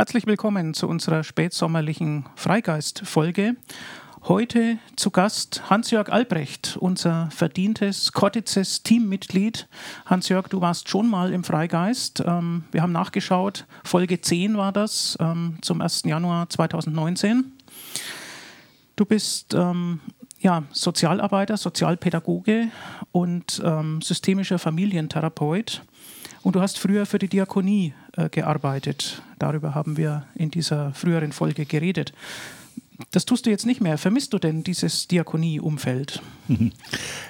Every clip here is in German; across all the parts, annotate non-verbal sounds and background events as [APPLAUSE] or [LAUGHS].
Herzlich willkommen zu unserer spätsommerlichen Freigeist-Folge. Heute zu Gast Hans-Jörg Albrecht, unser verdientes Cortices Teammitglied. Hans-Jörg, du warst schon mal im Freigeist. Ähm, wir haben nachgeschaut, Folge 10 war das ähm, zum 1. Januar 2019. Du bist ähm, ja, Sozialarbeiter, Sozialpädagoge und systemischer Familientherapeut. Und du hast früher für die Diakonie gearbeitet. Darüber haben wir in dieser früheren Folge geredet. Das tust du jetzt nicht mehr. Vermisst du denn dieses Diakonie-Umfeld? [LAUGHS]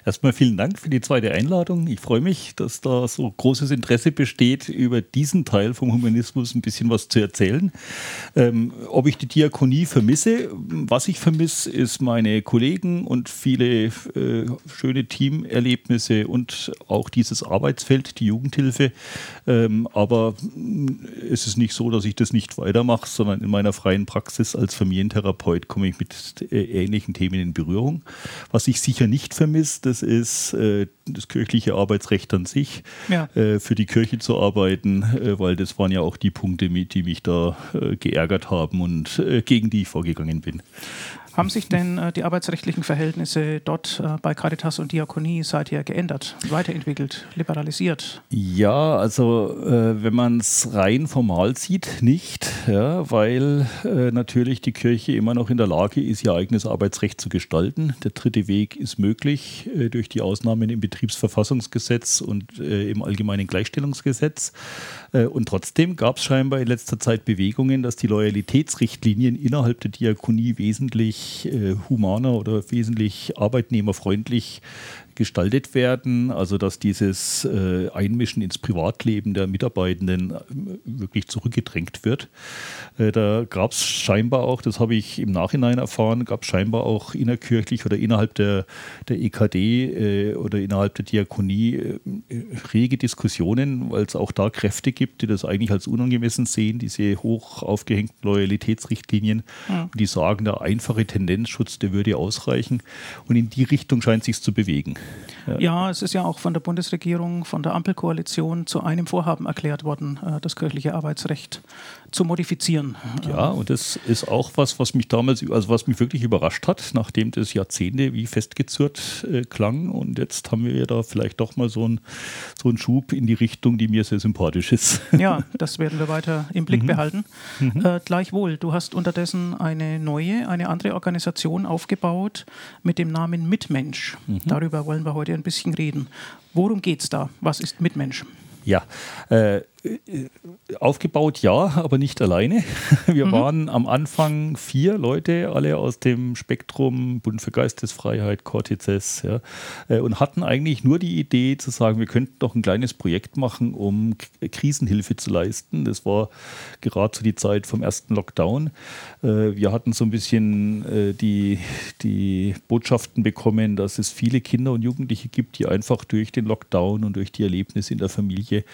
Erstmal vielen Dank für die zweite Einladung. Ich freue mich, dass da so großes Interesse besteht, über diesen Teil vom Humanismus ein bisschen was zu erzählen. Ähm, ob ich die Diakonie vermisse? Was ich vermisse, ist meine Kollegen und viele äh, schöne Teamerlebnisse und auch dieses Arbeitsfeld, die Jugendhilfe. Ähm, aber es ist nicht so, dass ich das nicht weitermache, sondern in meiner freien Praxis als Familientherapeut Arbeit komme ich mit äh, ähnlichen Themen in Berührung. Was ich sicher nicht vermisse, das ist äh, das kirchliche Arbeitsrecht an sich, ja. Äh, für die Kirche zu arbeiten, weil das waren ja auch die Punkte, die mich da geärgert haben und gegen die ich vorgegangen bin. Haben sich denn äh, die arbeitsrechtlichen Verhältnisse dort äh, bei Caritas und Diakonie seither geändert, weiterentwickelt, liberalisiert? Ja, also äh, wenn man es rein formal sieht, nicht, ja, weil äh, natürlich die Kirche immer noch in der Lage ist, ihr eigenes Arbeitsrecht zu gestalten. Der dritte Weg ist möglich äh, durch die Ausnahmen im Betriebsverfassungsgesetz und äh, im allgemeinen Gleichstellungsgesetz. und trotzdem gab es scheinbar in letzter Zeit Bewegungen, dass die Loyalitätsrichtlinien innerhalb der Diakonie wesentlich äh, humaner oder wesentlich arbeitnehmerfreundlich gestaltet werden, also dass dieses äh, Einmischen ins Privatleben der Mitarbeitenden äh, wirklich zurückgedrängt wird. Äh, da gab es scheinbar auch, das habe ich im Nachhinein erfahren, gab es scheinbar auch innerkirchlich oder innerhalb der, der EKD äh, oder innerhalb der Diakonie äh, rege Diskussionen, weil es auch da Kräfte gibt, die das eigentlich als unangemessen sehen, diese hoch aufgehängten Loyalitätsrichtlinien, ja. die sagen, der einfache Tendenzschutz, der würde ausreichen. Und in die Richtung scheint sich zu bewegen. Ja. ja. es ist ja auch von der Bundesregierung, von der Ampelkoalition zu einem Vorhaben erklärt worden, äh, das kirchliche Arbeitsrecht zu modifizieren. Ja, und das ist auch was, was mich damals, also was mich wirklich überrascht hat, nachdem das Jahrzehnte wie festgezurrt äh, klang. Und jetzt haben wir da vielleicht doch mal so einen so einen Schub in die Richtung, die mir sehr sympathisch ist. Ja, das werden wir weiter im Blick mhm. behalten. Mhm. Äh, gleichwohl, du hast unterdessen eine neue, eine andere Organisation aufgebaut mit dem Namen Mitmensch. Mhm. Darüber wollen wir heute ein bisschen reden. Worum geht es da? Was ist Mitmensch? Ja, äh, aufgebaut ja, [LAUGHS] aber nicht alleine. [LAUGHS] Wir mhm. waren am Anfang vier Leute, alle aus dem Spektrum Bund für Geistesfreiheit, Cortices, ja, äh, und hatten eigentlich nur die Idee zu sagen, wir könnten doch ein kleines Projekt machen, um Krisenhilfe zu leisten. Das war gerade zu die Zeit vom ersten Lockdown. Äh, wir hatten so ein bisschen äh, die, die Botschaften bekommen, dass es viele Kinder und Jugendliche gibt, die einfach durch den Lockdown und durch die Erlebnisse in der Familie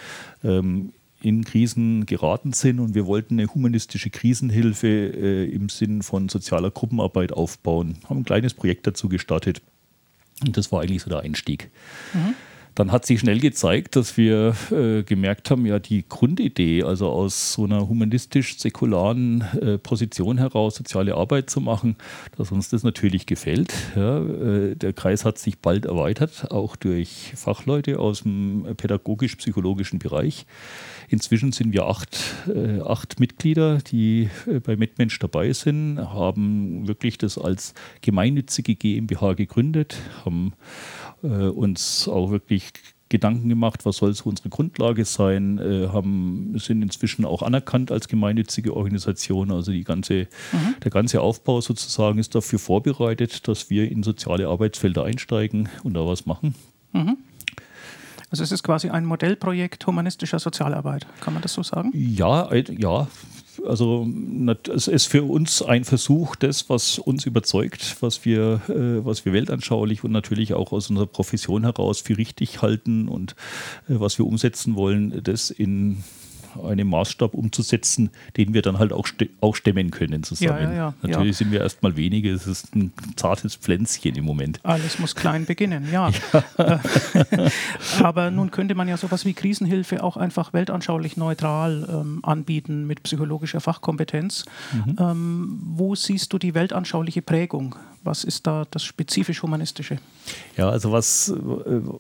ähm, in Krisen geraten sind und wir wollten eine humanistische Krisenhilfe äh, im Sinn von sozialer Gruppenarbeit aufbauen. Haben ein kleines Projekt dazu gestartet und das war eigentlich so der Einstieg. Mhm. Dann hat sich schnell gezeigt, dass wir äh, gemerkt haben, ja, die Grundidee, also aus so einer humanistisch-säkularen äh, Position heraus soziale Arbeit zu machen, dass uns das natürlich gefällt. Ja, äh, der Kreis hat sich bald erweitert, auch durch Fachleute aus dem pädagogisch-psychologischen Bereich. Inzwischen sind wir acht, äh, acht Mitglieder, die äh, bei Mitmensch dabei sind, haben wirklich das als gemeinnützige GmbH gegründet, haben äh, uns auch wirklich Gedanken gemacht, was soll so unsere Grundlage sein, äh, haben, sind inzwischen auch anerkannt als gemeinnützige Organisation. Also die ganze, mhm. der ganze Aufbau sozusagen ist dafür vorbereitet, dass wir in soziale Arbeitsfelder einsteigen und da was machen. Also es ist quasi ein Modellprojekt humanistischer Sozialarbeit, kann man das so sagen? Ja, ja. Also es ist für uns ein Versuch, das, was uns überzeugt, was wir, äh, was wir weltanschaulich und natürlich auch aus unserer Profession heraus für richtig halten und äh, was wir umsetzen wollen, das in einen Maßstab umzusetzen, den wir dann halt auch, auch stemmen können zusammen. Ja, ja, Natürlich sind wir erstmal wenige, es ist ein zartes Pflänzchen im Moment. Alles muss klein beginnen, ja. [LAUGHS] [LAUGHS] Aber nun könnte man ja sowas wie Krisenhilfe auch einfach weltanschaulich neutral ähm, anbieten mit psychologischer Fachkompetenz. Mhm. Ähm, wo siehst du die weltanschauliche Prägung? Was ist da das spezifisch Humanistische? Ja, also was,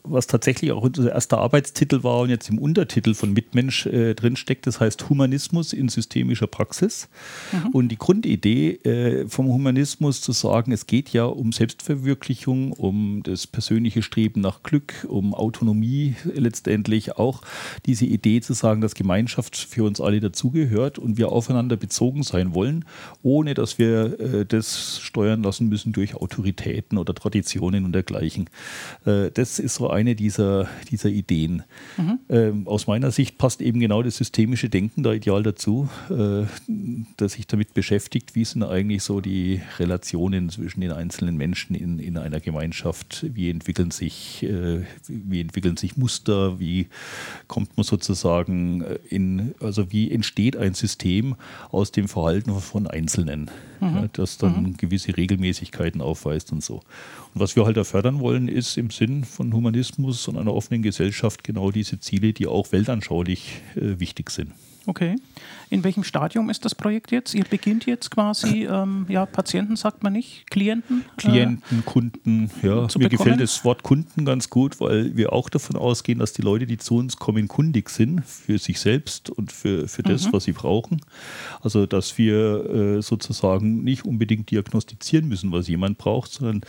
was tatsächlich auch unser erster Arbeitstitel war und jetzt im Untertitel von Mitmensch äh, drinsteckt, das heißt Humanismus in systemischer Praxis. Mhm. Und die Grundidee äh, vom Humanismus zu sagen, es geht ja um Selbstverwirklichung, um das persönliche Streben nach Glück, um Autonomie letztendlich auch. Diese Idee zu sagen, dass Gemeinschaft für uns alle dazugehört und wir aufeinander bezogen sein wollen, ohne dass wir äh, das steuern lassen müssen durch Autoritäten oder Traditionen und dergleichen. Äh, das ist so eine dieser, dieser Ideen. Mhm. Ähm, aus meiner Sicht passt eben genau das systemische Denken da ideal dazu, äh, das sich damit beschäftigt, wie sind eigentlich so die Relationen zwischen den einzelnen Menschen in, in einer Gemeinschaft, wie entwickeln sich, äh, wie entwickeln sich Muster, wie kommt man sozusagen in, also wie entsteht ein System aus dem Verhalten von Einzelnen, mhm. ja, das dann mhm. gewisse Regelmäßigkeiten aufweist und so. Und was wir halt da fördern wollen, ist im Sinn von Humanismus und einer offenen Gesellschaft genau diese Ziele, die auch weltanschaulich äh, wichtig sind. Okay. In welchem Stadium ist das Projekt jetzt? Ihr beginnt jetzt quasi, [LAUGHS] ähm, ja, Patienten sagt man nicht, Klienten? Äh, Klienten, äh, Kunden, ja. Mir bekommen? gefällt das Wort Kunden ganz gut, weil wir auch davon ausgehen, dass die Leute, die zu uns kommen, kundig sind für sich selbst und für, für das, mhm. was sie brauchen. Also, dass wir äh, sozusagen nicht unbedingt diagnostizieren müssen, was jemand braucht, sondern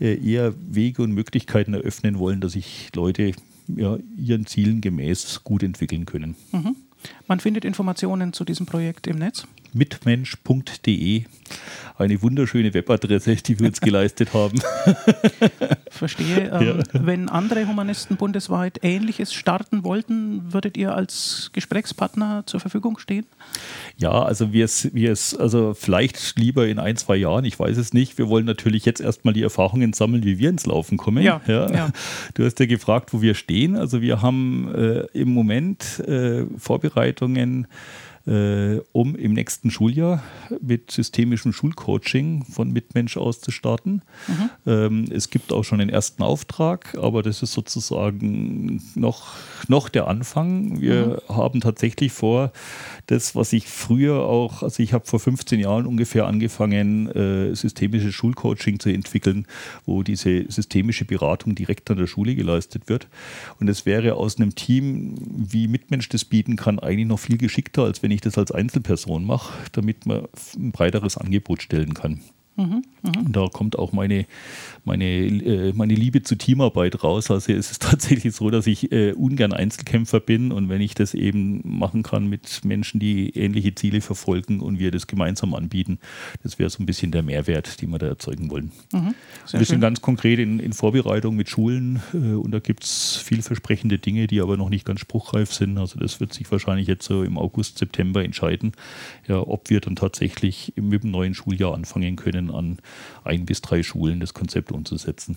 äh, eher Wege und Möglichkeiten eröffnen wollen, dass sich Leute ja, ihren Zielen gemäß gut entwickeln können. Mhm. Man findet Informationen zu diesem Projekt im Netz. Mitmensch.de. Eine wunderschöne Webadresse, die wir uns geleistet haben. [LAUGHS] Verstehe. Ähm, ja. Wenn andere Humanisten bundesweit Ähnliches starten wollten, würdet ihr als Gesprächspartner zur Verfügung stehen? Ja, also wir es, also vielleicht lieber in ein, zwei Jahren, ich weiß es nicht. Wir wollen natürlich jetzt erstmal die Erfahrungen sammeln, wie wir ins Laufen kommen. Ja, ja. ja. Du hast ja gefragt, wo wir stehen. Also wir haben äh, im Moment äh, Vorbereitungen äh, um im nächsten Schuljahr mit systemischem Schulcoaching von Mitmensch aus zu starten. Mhm. Ähm, es gibt auch schon den ersten Auftrag, aber das ist sozusagen noch, noch der Anfang. Wir mhm. haben tatsächlich vor, das, was ich früher auch, also ich habe vor 15 Jahren ungefähr angefangen, äh, systemisches Schulcoaching zu entwickeln, wo diese systemische Beratung direkt an der Schule geleistet wird. Und es wäre aus einem Team, wie Mitmensch das bieten kann, eigentlich noch viel geschickter, als wenn ich ich das als Einzelperson mache, damit man ein breiteres Angebot stellen kann. Mhm, mh. Und da kommt auch meine, meine, äh, meine Liebe zur Teamarbeit raus. Also es ist [LAUGHS] tatsächlich so, dass ich äh, ungern Einzelkämpfer bin und wenn ich das eben machen kann mit Menschen, die ähnliche Ziele verfolgen und wir das gemeinsam anbieten, das wäre so ein bisschen der Mehrwert, den wir da erzeugen wollen. Mhm, wir sind ganz konkret in, in Vorbereitung mit Schulen äh, und da gibt es vielversprechende Dinge, die aber noch nicht ganz spruchreif sind. Also das wird sich wahrscheinlich jetzt so im August, September entscheiden, ja, ob wir dann tatsächlich mit dem neuen Schuljahr anfangen können an ein bis drei Schulen das Konzept umzusetzen.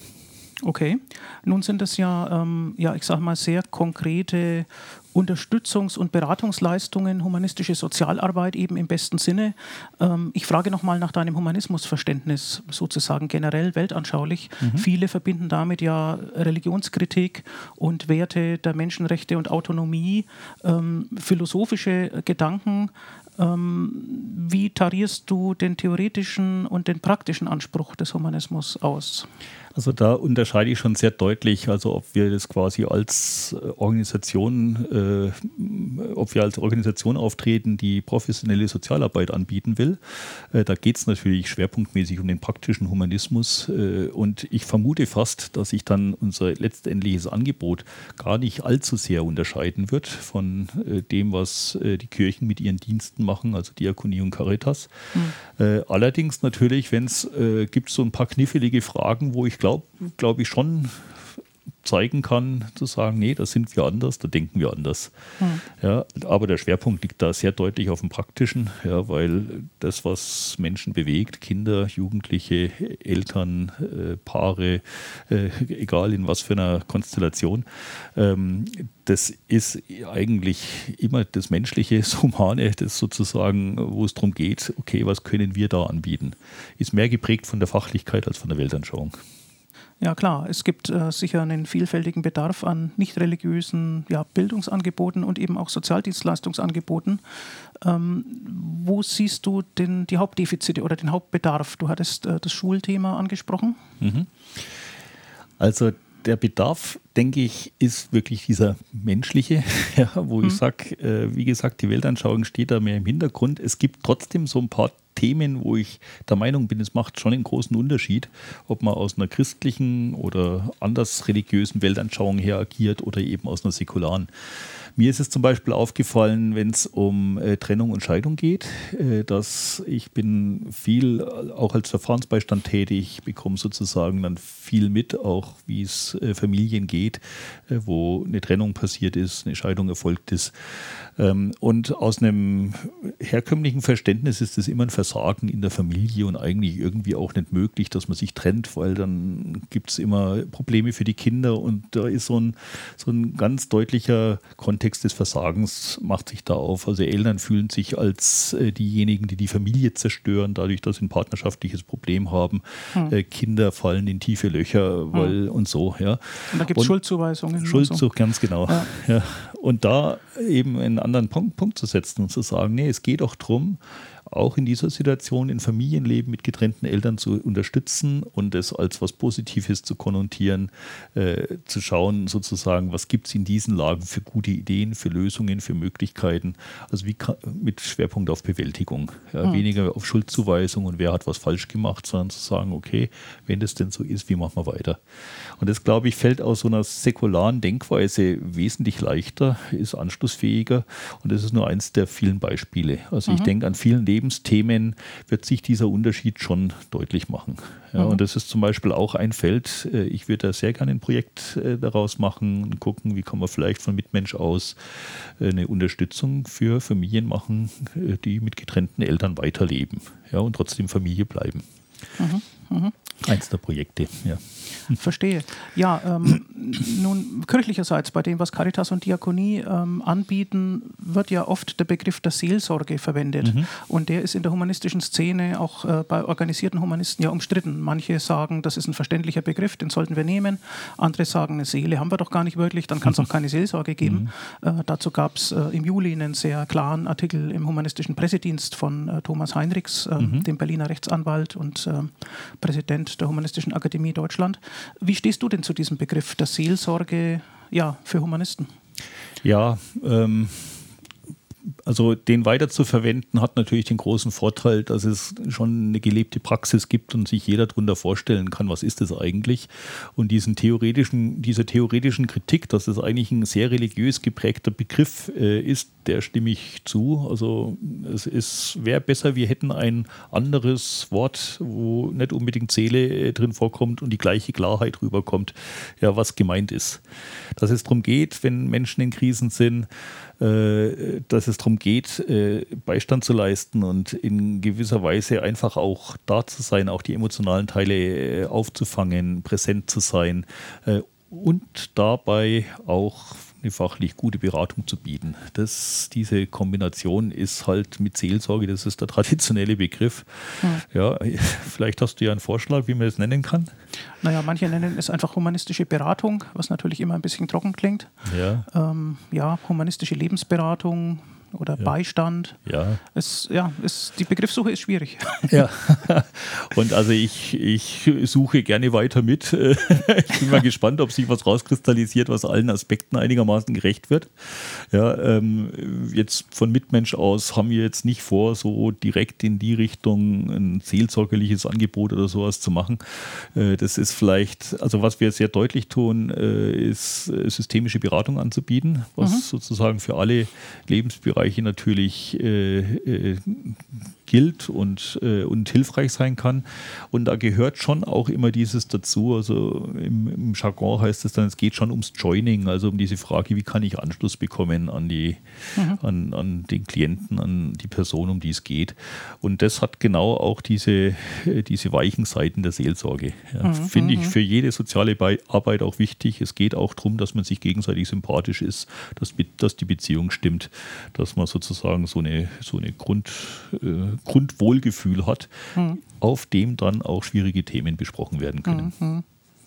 Okay, nun sind das ja, ähm, ja, ich sage mal, sehr konkrete Unterstützungs- und Beratungsleistungen, humanistische Sozialarbeit eben im besten Sinne. Ähm, ich frage nochmal nach deinem Humanismusverständnis, sozusagen generell weltanschaulich. Mhm. Viele verbinden damit ja Religionskritik und Werte der Menschenrechte und Autonomie, ähm, philosophische Gedanken. Ähm, wie tarierst du den theoretischen und den praktischen Anspruch des Humanismus aus? Also da unterscheide ich schon sehr deutlich, also ob wir das quasi als äh, Organisation, äh, ob wir als Organisation auftreten, die professionelle Sozialarbeit anbieten will. Äh, da geht es natürlich schwerpunktmäßig um den praktischen Humanismus. Äh, und ich vermute fast, dass sich dann unser letztendliches Angebot gar nicht allzu sehr unterscheiden wird von äh, dem, was äh, die Kirchen mit ihren Diensten machen, also Diakonie und Caritas. Mhm. allerdings natürlich, wenn es gibt so ein paar knifflige Fragen, wo ich glaube, glaube ich schon zeigen kann, zu sagen, nee, da sind wir anders, da denken wir anders. Hm. Ja, aber der Schwerpunkt liegt da sehr deutlich auf dem Praktischen, ja, weil das, was Menschen bewegt, Kinder, Jugendliche, Eltern, äh, Paare, äh, egal in was für einer Konstellation, ähm, das ist eigentlich immer das Menschliche, das Humane, das sozusagen, wo es darum geht, okay, was können wir da anbieten, ist mehr geprägt von der Fachlichkeit als von der Weltanschauung. Ja klar, es gibt äh, sicher einen vielfältigen Bedarf an nicht religiösen ja, Bildungsangeboten und eben auch Sozialdienstleistungsangeboten. Ähm, wo siehst du denn die Hauptdefizite oder den Hauptbedarf? Du hattest äh, das Schulthema angesprochen. Mhm. Also der Bedarf, denke ich, ist wirklich dieser menschliche, [LAUGHS] ja, wo mhm. ich sage, äh, wie gesagt, die Weltanschauung steht da mehr im Hintergrund. Es gibt trotzdem so ein paar Themen, wo ich der Meinung bin, es macht schon einen großen Unterschied, ob man aus einer christlichen oder anders religiösen Weltanschauung her agiert oder eben aus einer säkularen. Mir ist es zum Beispiel aufgefallen, wenn es um äh, Trennung und Scheidung geht, äh, dass ich bin viel auch als Verfahrensbeistand tätig, bekomme sozusagen dann viel mit, auch wie es äh, Familien geht, äh, wo eine Trennung passiert ist, eine Scheidung erfolgt ist. Ähm, und aus einem herkömmlichen Verständnis ist es immer ein Versagen in der Familie und eigentlich irgendwie auch nicht möglich, dass man sich trennt, weil dann gibt es immer Probleme für die Kinder und da ist so ein, so ein ganz deutlicher Kontext des Versagens macht sich da auf. Also Eltern fühlen sich als äh, diejenigen, die die Familie zerstören, dadurch, dass sie ein partnerschaftliches Problem haben. Hm. Äh, Kinder fallen in tiefe Löcher hm. weil, hm. und so. Ja. Und da gibt es Schuldzuweisungen. Schuldzug, so. ganz genau. Ja. Ja. Und da eben einen anderen Punkt, Punkt zu setzen und zu sagen, nee, es geht auch darum, auch in dieser Situation in Familienleben mit getrennten Eltern zu unterstützen und es als was Positives zu konnotieren, äh, zu schauen sozusagen, was gibt es in diesen Lagen für gute Ideen, für Lösungen, für Möglichkeiten, also wie kann, mit Schwerpunkt auf Bewältigung, ja, mhm. weniger auf Schuldzuweisung und wer hat was falsch gemacht, sondern zu sagen, okay, wenn das denn so ist, wie machen wir weiter? Und das, glaube ich, fällt aus so einer säkularen Denkweise wesentlich leichter, ist anschlussfähiger und das ist nur eins der vielen Beispiele. Also mhm. ich denke an vielen Leben Lebensthemen wird sich dieser Unterschied schon deutlich machen. Ja, mhm. Und das ist zum Beispiel auch ein Feld, äh, ich würde da sehr gerne ein Projekt äh, daraus machen und gucken, wie kann man vielleicht von Mitmensch aus äh, eine Unterstützung für Familien machen, die mit getrennten Eltern weiterleben ja, und trotzdem Familie bleiben. Mhm. Mhm. Eins der Projekte, ja. Verstehe. Ja, ähm, nun kirchlicherseits bei dem, was Caritas und Diakonie ähm, anbieten, wird ja oft der Begriff der Seelsorge verwendet. Mhm. Und der ist in der humanistischen Szene auch äh, bei organisierten Humanisten ja umstritten. Manche sagen, das ist ein verständlicher Begriff, den sollten wir nehmen. Andere sagen, eine Seele haben wir doch gar nicht wirklich, dann kann es auch keine [LAUGHS] Seelsorge geben. Mhm. Äh, dazu gab es äh, im Juli einen sehr klaren Artikel im humanistischen Pressedienst von äh, Thomas Heinrichs, äh, mhm. dem Berliner Rechtsanwalt und äh, Präsident der Humanistischen Akademie Deutschland. Wie stehst du denn zu diesem Begriff der Seelsorge ja, für Humanisten? Ja, ähm, also den weiter zu verwenden hat natürlich den großen Vorteil, dass es schon eine gelebte Praxis gibt und sich jeder darunter vorstellen kann, was ist das eigentlich. Und diesen theoretischen, dieser theoretischen Kritik, dass es eigentlich ein sehr religiös geprägter Begriff äh, ist, der stimme ich zu. Also es wäre besser, wir hätten ein anderes Wort, wo nicht unbedingt Seele äh, drin vorkommt und die gleiche Klarheit rüberkommt, ja, was gemeint ist. Dass es darum geht, wenn Menschen in Krisen sind, dass es darum geht, äh, Beistand zu leisten und in gewisser Weise einfach auch da zu sein, auch die emotionalen Teile äh, aufzufangen, präsent zu sein und dabei auch eine fachlich gute Beratung zu bieten. Das, diese Kombination ist halt mit Seelsorge, das ist der traditionelle Begriff. Hm. Ja, [LAUGHS] vielleicht hast du ja einen Vorschlag, wie man das nennen kann. Naja, manche nennen es einfach humanistische Beratung, was natürlich immer ein bisschen trocken klingt. Ja, ähm, ja humanistische Lebensberatung, oder ja. Beistand. Ja. Es, ja es, die Begriffssuche ist schwierig. [LAUGHS] Ja. Und also ich, ich suche gerne weiter mit. [LAUGHS] Ich bin mal gespannt, ob sich was rauskristallisiert, was allen Aspekten einigermaßen gerecht wird. Ja, ähm, jetzt von Mitmensch aus haben wir jetzt nicht vor, so direkt in die Richtung ein seelsorgerliches Angebot oder sowas zu machen. Äh, das ist vielleicht, also was wir sehr deutlich tun, äh, ist systemische Beratung anzubieten, was mhm. sozusagen für alle Lebensbereiche Bereiche natürlich äh, äh, gilt und, äh, und hilfreich sein kann. Und da gehört schon auch immer dieses dazu. Also im, im, Jargon heißt es dann, es geht schon ums Joining, also um diese Frage, wie kann ich Anschluss bekommen an, die, mhm. an, an den Klienten, an die Person, um die es geht. Und das hat genau auch diese, äh, diese weichen Seiten der Seelsorge. Ja, mhm. Finde ich mhm. für jede soziale Arbeit auch wichtig. Es geht auch darum, dass man sich gegenseitig sympathisch ist, dass, dass die Beziehung stimmt, dass man sozusagen so eine, so eine Grund, äh, Grundwohlgefühl hat, mhm. auf dem dann auch schwierige Themen besprochen werden können. Mhm.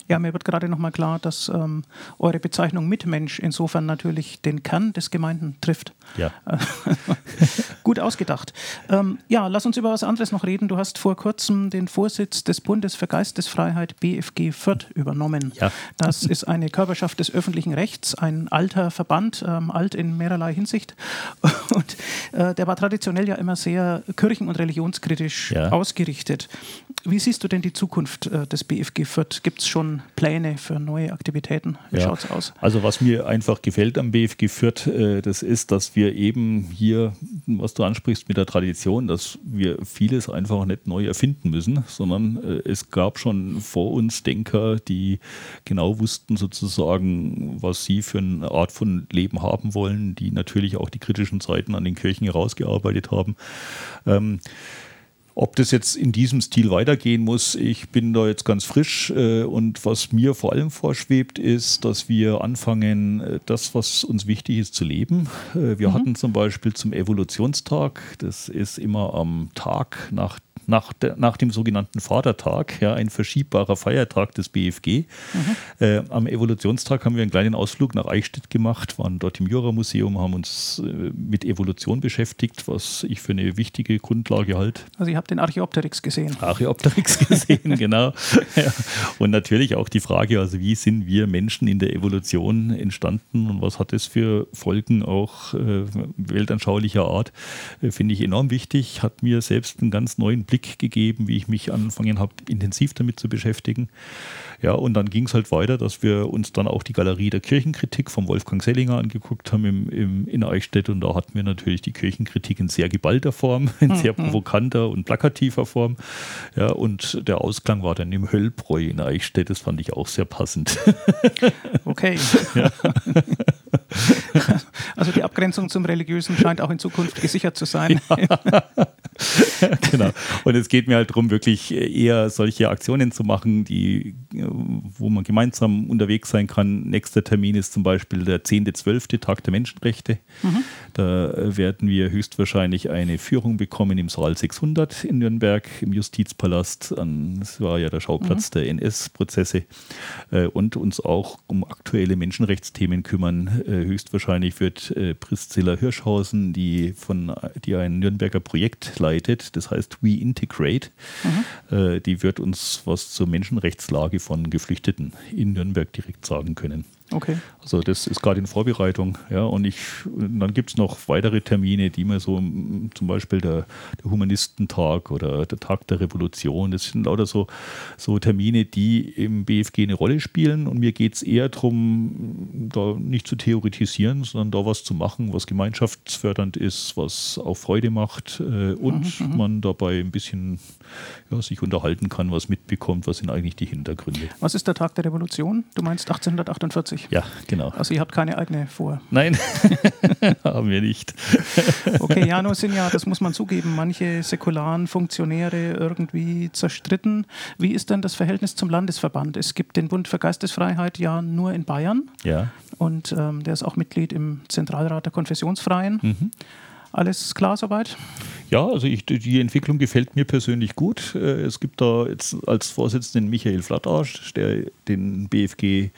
Ja, mir wird gerade nochmal klar, dass ähm, eure Bezeichnung Mitmensch insofern natürlich den Kern des Gemeinden trifft. Ja. [LAUGHS] Gut ausgedacht. Ähm, ja, lass uns über was anderes noch reden. Du hast vor kurzem den Vorsitz des Bundes für Geistesfreiheit BFG Fürth übernommen. Ja. Das ist eine Körperschaft des öffentlichen Rechts, ein alter Verband, ähm, alt in mehrerlei Hinsicht. [LAUGHS] Und äh, der war traditionell ja immer sehr kirchen- und religionskritisch ja. ausgerichtet. Wie siehst du denn die Zukunft äh, des BFG Fürth? Gibt es schon Pläne für neue Aktivitäten? Wie ja. schaut es aus? Also was mir einfach gefällt am BFG Fürth, äh, das ist, dass wir eben hier, was du ansprichst mit der Tradition, dass wir vieles einfach nicht neu erfinden müssen, sondern äh, es gab schon vor uns Denker, die genau wussten sozusagen, was sie für eine Art von Leben haben wollen, die natürlich auch die kritischen Zeiten an den Kirchen herausgearbeitet haben. Ähm, ob das jetzt in diesem Stil weitergehen muss, ich bin da jetzt ganz frisch äh, und was mir vor allem vorschwebt, ist, dass wir anfangen, äh, das, was uns wichtig ist, zu leben. Äh, wir mhm. hatten zum Beispiel zum Evolutionstag, das ist immer am Tag nach nach, nach dem sogenannten Vatertag, ja, ein verschiebbarer Feiertag des BFG. Mhm. Äh, am Evolutionstag haben wir einen kleinen Ausflug nach Eichstätt gemacht, waren dort im Jura-Museum, haben uns äh, mit Evolution beschäftigt, was ich für eine wichtige Grundlage halte. Also ihr habt den Archaeopteryx gesehen. Archaeopteryx [LAUGHS] gesehen, genau. Ja. Und natürlich auch die Frage, also wie sind wir Menschen in der Evolution entstanden und was hat es für Folgen auch äh, weltanschaulicher Art, äh, finde ich enorm wichtig, hat mir selbst einen ganz neuen Blick gegeben, wie ich mich angefangen habe, intensiv damit zu beschäftigen. Ja, und dann ging es halt weiter, dass wir uns dann auch die Galerie der Kirchenkritik von Wolfgang Sellinger angeguckt haben im, im, in Eichstätt. Und da hatten wir natürlich die Kirchenkritik in sehr geballter Form, [LAUGHS] in mhm. sehr provokanter und plakativer Form. Ja, und der Ausklang war dann im Höllbräu in Eichstätt. Das fand ich auch sehr passend. Okay. [LAUGHS] Ja. [LAUGHS] Also die Abgrenzung zum Religiösen scheint auch in Zukunft gesichert zu sein. [LAUGHS] Ja. [LAUGHS] genau. Und es geht mir halt darum, wirklich eher solche Aktionen zu machen, die, wo man gemeinsam unterwegs sein kann. Nächster Termin ist zum Beispiel der 10.12. Tag der Menschenrechte. Mhm. Da werden wir höchstwahrscheinlich eine Führung bekommen im Saal 600 in Nürnberg, im Justizpalast. Das war ja der Schauplatz mhm. der NS-Prozesse. Äh, und uns auch um aktuelle Menschenrechtsthemen kümmern. Äh, höchstwahrscheinlich wird äh, Priscilla Hirschhausen, die, von, die ein Nürnberger Projekt leitet, das heißt We Integrate. Mhm. Äh, die wird uns was zur Menschenrechtslage von Geflüchteten in Nürnberg direkt sagen können. Okay. Also das ist gerade in Vorbereitung. Ja, und ich, dann gibt es noch weitere Termine, die mir so, zum Beispiel der, der, Humanistentag oder der Tag der Revolution, das sind lauter so, so Termine, die im BFG eine Rolle spielen. Und mir geht es eher darum, da nicht zu theoretisieren, sondern da was zu machen, was gemeinschaftsfördernd ist, was auch Freude macht äh, und mhm, mhm. man dabei ein bisschen ja, sich unterhalten kann, was mitbekommt, was sind eigentlich die Hintergründe. Was ist der Tag der Revolution? Du meinst 1848? Ja, genau. Also ihr habt keine eigene vor? Nein, [LAUGHS] haben wir nicht. okay, ja, nur sind ja, das muss man zugeben, manche säkularen Funktionäre irgendwie zerstritten. Wie ist denn das Verhältnis zum Landesverband? Es gibt den Bund für Geistesfreiheit ja nur in Bayern. Ja. Und ähm, der ist auch Mitglied im Zentralrat der Konfessionsfreien. Mhm. Alles klar soweit? Ja, also ich, die Entwicklung gefällt mir persönlich gut. Äh, es gibt da jetzt als Vorsitzenden Michael Flattarsch, der den BFG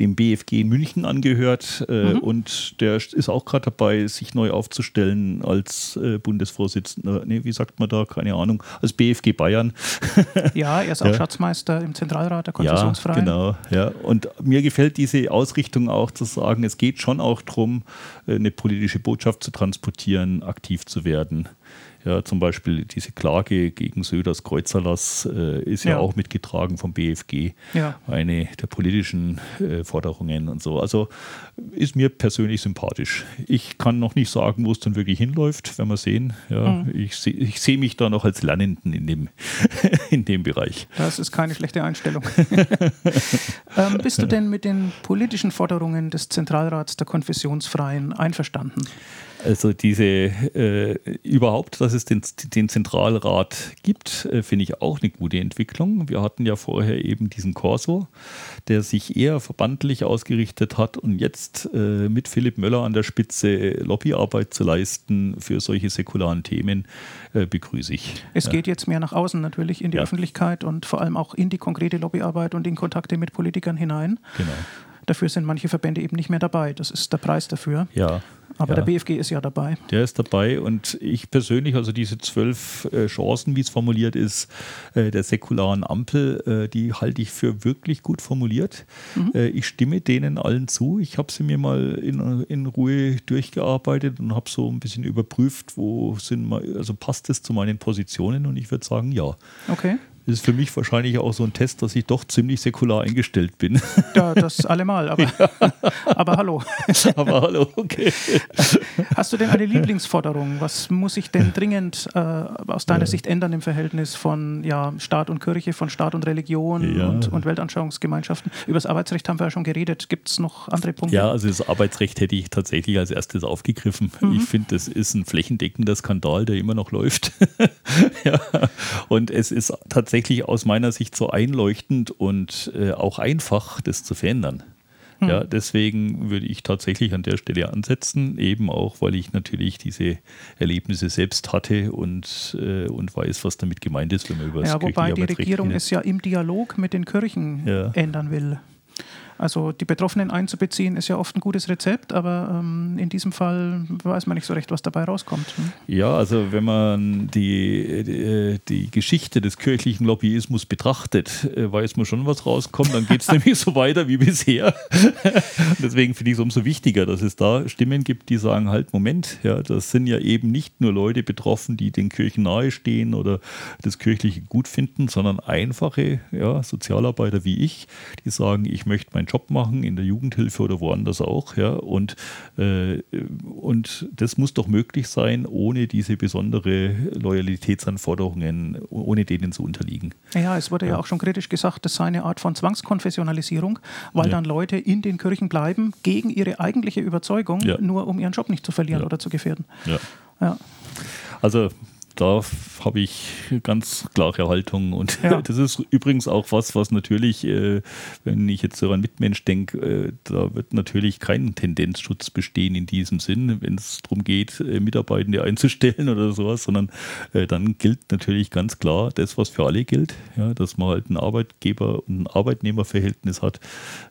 dem BFG München angehört äh, mhm. und der ist auch gerade dabei, sich neu aufzustellen als äh, Bundesvorsitzender. Nee, wie sagt man da? Keine Ahnung. Als BFG Bayern. [LAUGHS] ja, er ist auch ja. Schatzmeister im Zentralrat der Konfessionsfreien. Ja, genau. Ja. Und mir gefällt diese Ausrichtung auch zu sagen, es geht schon auch darum, äh, eine politische Botschaft zu transportieren, aktiv zu werden. Ja, zum Beispiel diese Klage gegen Söders Kreuzerlass äh, ist ja. ja. auch mitgetragen vom BFG. Ja. Eine der politischen äh, Forderungen und so. Also ist mir persönlich sympathisch. Ich kann noch nicht sagen, wo es dann wirklich hinläuft, wenn wir sehen. Ja, mhm. Ich sehe seh mich da noch als Lernenden in dem, [LAUGHS] in dem Bereich. Das ist keine schlechte Einstellung. [LAUGHS] ähm, bist du denn mit den politischen Forderungen des Zentralrats der Konfessionsfreien einverstanden? Also diese äh, überhaupt, dass es den, den Zentralrat gibt, äh, finde ich auch eine gute Entwicklung. Wir hatten ja vorher eben diesen Corso, der sich eher verbandlich ausgerichtet hat und jetzt äh, mit Philipp Möller an der Spitze Lobbyarbeit zu leisten für solche säkularen Themen, äh, begrüße ich. Es geht jetzt mehr nach außen natürlich in die ja. Öffentlichkeit und vor allem auch in die konkrete Lobbyarbeit und in Kontakte mit Politikern hinein. Genau. Dafür sind manche Verbände eben nicht mehr dabei. Das ist der Preis dafür. Ja. Aber ja. der BFG ist ja dabei. Der ist dabei und ich persönlich, also diese zwölf äh, Chancen, wie es formuliert ist, äh, der säkularen Ampel, äh, die halte ich für wirklich gut formuliert. Mhm. Ich stimme denen allen zu. Ich habe sie mir mal in, in Ruhe durchgearbeitet und habe so ein bisschen überprüft, wo sind, also passt es zu meinen Positionen und ich würde sagen, ja. Okay. Ist für mich wahrscheinlich auch so ein Test, dass ich doch ziemlich säkular eingestellt bin. Ja, das allemal, aber, [LAUGHS] ja. aber hallo. [LAUGHS] Aber hallo, okay. Hast du denn eine Lieblingsforderung? Was muss sich denn dringend äh, aus deiner ja. Sicht ändern im Verhältnis von ja, Staat und Kirche, von Staat und Religion ja. und, und Weltanschauungsgemeinschaften? Über das Arbeitsrecht haben wir ja schon geredet. Gibt es noch andere Punkte? Ja, also das Arbeitsrecht hätte ich tatsächlich als erstes aufgegriffen. Mhm. Ich finde, das ist ein flächendeckender Skandal, der immer noch läuft. [LAUGHS] ja. Und es ist tatsächlich tatsächlich aus meiner Sicht so einleuchtend und äh, auch einfach, das zu verändern. Hm. Ja, deswegen würde ich tatsächlich an der Stelle ansetzen, eben auch, weil ich natürlich diese Erlebnisse selbst hatte und, äh, und weiß, was damit gemeint ist, wenn man über das Ja, wobei die Regierung es ja im Dialog mit den Kirchen ja. ändern will. Also die Betroffenen einzubeziehen ist ja oft ein gutes Rezept, aber ähm, in diesem Fall weiß man nicht so recht, was dabei rauskommt. Hm? Ja, also wenn man die, die, die, Geschichte des kirchlichen Lobbyismus betrachtet, äh, weiß man schon, was rauskommt. Dann geht es [LAUGHS] nämlich so weiter wie bisher. [LAUGHS] Deswegen finde ich es umso wichtiger, dass es da Stimmen gibt, die sagen, halt, Moment, ja, das sind ja eben nicht nur Leute betroffen, die den Kirchen nahestehen oder das Kirchliche gut finden, sondern einfache ja, Sozialarbeiter wie ich, die sagen, ich möchte mein meinen Job machen, in der Jugendhilfe oder woanders auch. Ja? Und, äh, und das muss doch möglich sein, ohne diese besondere Loyalitätsanforderungen, ohne denen zu unterliegen. Ja, es wurde ja, ja auch schon kritisch gesagt, das sei eine Art von Zwangskonfessionalisierung, weil ja. dann Leute in den Kirchen bleiben, gegen ihre eigentliche Überzeugung, ja. nur um ihren Job nicht zu verlieren oder zu gefährden. Ja. Also da habe ich ganz klare Haltung. Und ja. [LAUGHS] das ist übrigens auch was, was natürlich, äh, wenn ich jetzt so an Mitmensch denke, äh, da wird natürlich kein Tendenzschutz bestehen in diesem Sinn, wenn es darum geht, äh, Mitarbeitende einzustellen [LAUGHS] oder sowas, sondern äh, dann gilt natürlich ganz klar das, was für alle gilt, ja, dass man halt ein Arbeitgeber- und ein Arbeitnehmerverhältnis hat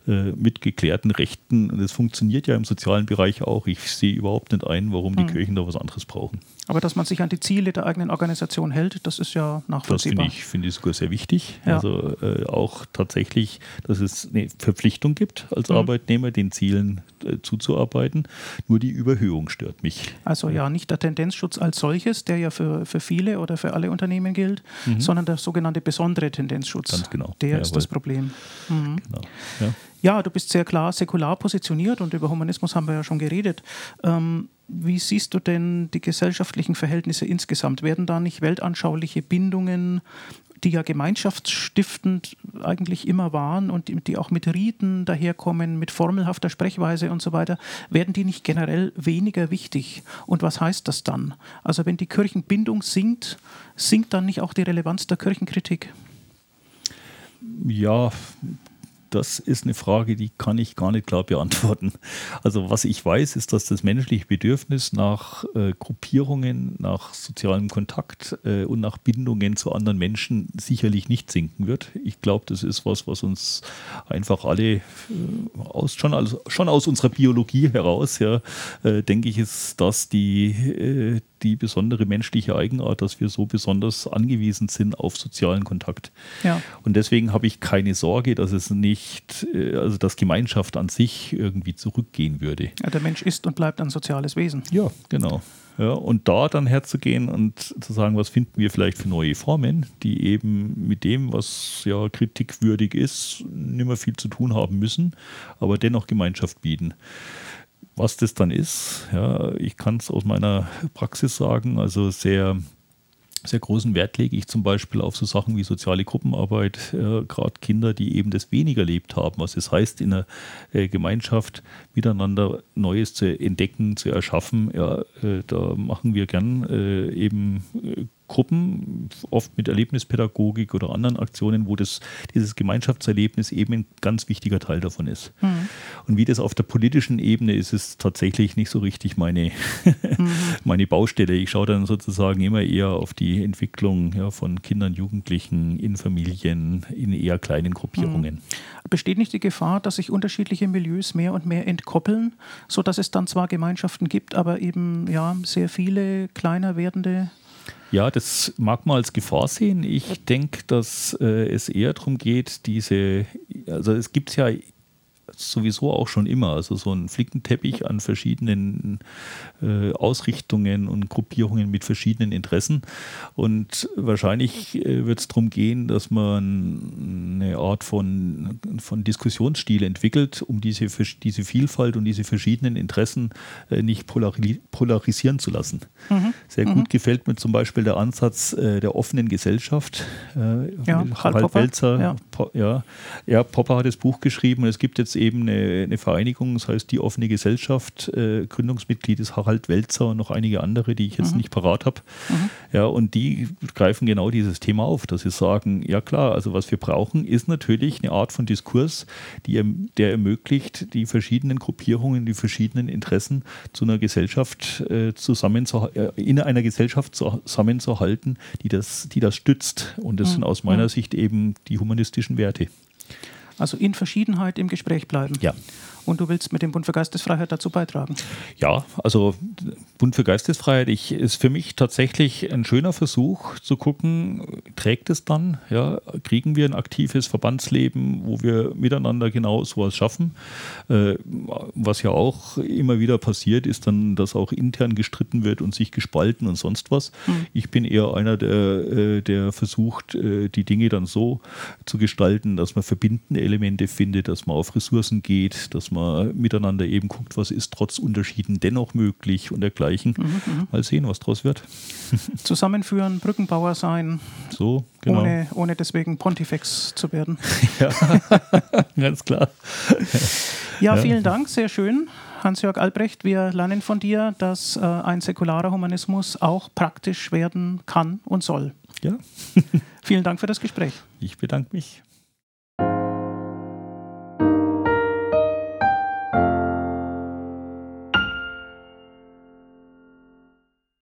äh, mit geklärten Rechten. Und das funktioniert ja im sozialen Bereich auch. Ich sehe überhaupt nicht ein, warum die mhm. Kirchen da was anderes brauchen. Aber dass man sich an die Ziele der eigenen Organisation hält, das ist ja nachvollziehbar. Das finde ich, find ich sogar sehr wichtig. Ja. Also äh, auch tatsächlich, dass es eine Verpflichtung gibt, als mhm. Arbeitnehmer den Zielen äh, zuzuarbeiten. Nur die Überhöhung stört mich. Also ja, nicht der Tendenzschutz als solches, der ja für, für viele oder für alle Unternehmen gilt, mhm. sondern der sogenannte besondere Tendenzschutz. Ganz genau. Der Jawohl. ist das Problem. Mhm. Genau. Ja. Ja. du bist sehr klar säkular positioniert und über Humanismus haben wir ja schon geredet. Ähm, wie siehst du denn die gesellschaftlichen Verhältnisse insgesamt? Werden da nicht weltanschauliche Bindungen, die ja gemeinschaftsstiftend eigentlich immer waren und die auch mit Riten daherkommen, mit formelhafter Sprechweise und so weiter, werden die nicht generell weniger wichtig? Und was heißt das dann? Also wenn die Kirchenbindung sinkt, sinkt dann nicht auch die Relevanz der Kirchenkritik? Ja, das ist eine Frage, die kann ich gar nicht klar beantworten. Also was ich weiß, ist, dass das menschliche Bedürfnis nach äh, Gruppierungen, nach sozialem Kontakt äh, und nach Bindungen zu anderen Menschen sicherlich nicht sinken wird. Ich glaube, das ist was, was uns einfach alle äh, aus, schon, aus, schon aus unserer Biologie heraus, ja, äh, denke ich, ist das die, äh, die besondere menschliche Eigenart, dass wir so besonders angewiesen sind auf sozialen Kontakt. Ja. Und deswegen habe ich keine Sorge, dass es nicht, äh, also dass Gemeinschaft an sich irgendwie zurückgehen würde. Ja, der Mensch ist und bleibt ein soziales Wesen. Ja, genau. Ja, und da dann herzugehen und zu sagen, was finden wir vielleicht für neue Formen, die eben mit dem, was ja kritikwürdig ist, nicht mehr viel zu tun haben müssen, aber dennoch Gemeinschaft bieten. Was das dann ist, ja, ich kann es aus meiner Praxis sagen, also sehr sehr großen Wert lege ich zum Beispiel auf so Sachen wie soziale Gruppenarbeit, äh, gerade Kinder, die eben das weniger erlebt haben, was es heißt, in einer äh, Gemeinschaft miteinander Neues zu entdecken, zu erschaffen. Ja, äh, da machen wir gern äh, eben äh, Gruppen, oft mit Erlebnispädagogik oder anderen Aktionen, wo das, dieses Gemeinschaftserlebnis eben ein ganz wichtiger Teil davon ist. Mhm. Und wie das auf der politischen Ebene ist, ist tatsächlich nicht so richtig meine, mhm. [LAUGHS] meine Baustelle. Ich schaue dann sozusagen immer eher auf die Entwicklung ja, von Kindern, Jugendlichen in Familien, in eher kleinen Gruppierungen. Mhm. Besteht nicht die Gefahr, dass sich unterschiedliche Milieus mehr und mehr entkoppeln, sodass es dann zwar Gemeinschaften gibt, aber eben ja, sehr viele kleiner werdende ja, das mag man als Gefahr sehen. Ich denke, dass äh, es eher darum geht, diese, also es gibt ja sowieso auch schon immer. Also so ein Flickenteppich an verschiedenen äh, Ausrichtungen und Gruppierungen mit verschiedenen Interessen. Und wahrscheinlich äh, wird es darum gehen, dass man eine Art von, von Diskussionsstil entwickelt, um diese, diese Vielfalt und diese verschiedenen Interessen äh, nicht polari polarisieren zu lassen. Mhm. Sehr gut mhm. gefällt mir zum Beispiel der Ansatz der offenen Gesellschaft. Ja, Harald Popper. Welzer, ja. Po ja. ja, Popper hat das Buch geschrieben und es gibt jetzt eben eine, eine Vereinigung, das heißt die Offene Gesellschaft. Äh, Gründungsmitglied ist Harald Welzer und noch einige andere, die ich jetzt mhm. nicht parat habe. Mhm. Ja, und die greifen genau dieses Thema auf, dass sie sagen, ja klar, also was wir brauchen, ist natürlich eine Art von Diskurs, die, der ermöglicht, die verschiedenen Gruppierungen, die verschiedenen Interessen zu einer Gesellschaft äh, zusammen äh, in einer Gesellschaft zusammenzuhalten, die das, die das stützt. Und das mhm. sind aus meiner. Sicht eben die humanistischen Werte. Also in Verschiedenheit im Gespräch bleiben. Ja. Und du willst mit dem Bund für Geistesfreiheit dazu beitragen? Ja, also Bund für Geistesfreiheit ich, ist für mich tatsächlich ein schöner Versuch zu gucken, trägt es dann? Ja, kriegen wir ein aktives Verbandsleben, wo wir miteinander genau sowas schaffen? Äh, was ja auch immer wieder passiert, ist dann, dass auch intern gestritten wird und sich gespalten und sonst was. Mhm. Ich bin eher einer, der, äh, der versucht, äh, die Dinge dann so zu gestalten, dass man verbindende Elemente findet, dass man auf Ressourcen geht, dass man miteinander eben guckt, was ist trotz Unterschieden dennoch möglich und dergleichen. Mhm, mhm. Mal sehen, was draus wird. [LAUGHS] Zusammenführen, Brückenbauer sein. So, genau. Ohne, ohne deswegen Pontifex zu werden. [LAUGHS] ja, [LAUGHS] ganz klar. Ja, vielen Dank, sehr schön. Hans-Jörg Albrecht, wir lernen von dir, dass äh, ein säkularer Humanismus auch praktisch werden kann und soll. Ja. Vielen Dank für das Gespräch. Ich bedanke mich.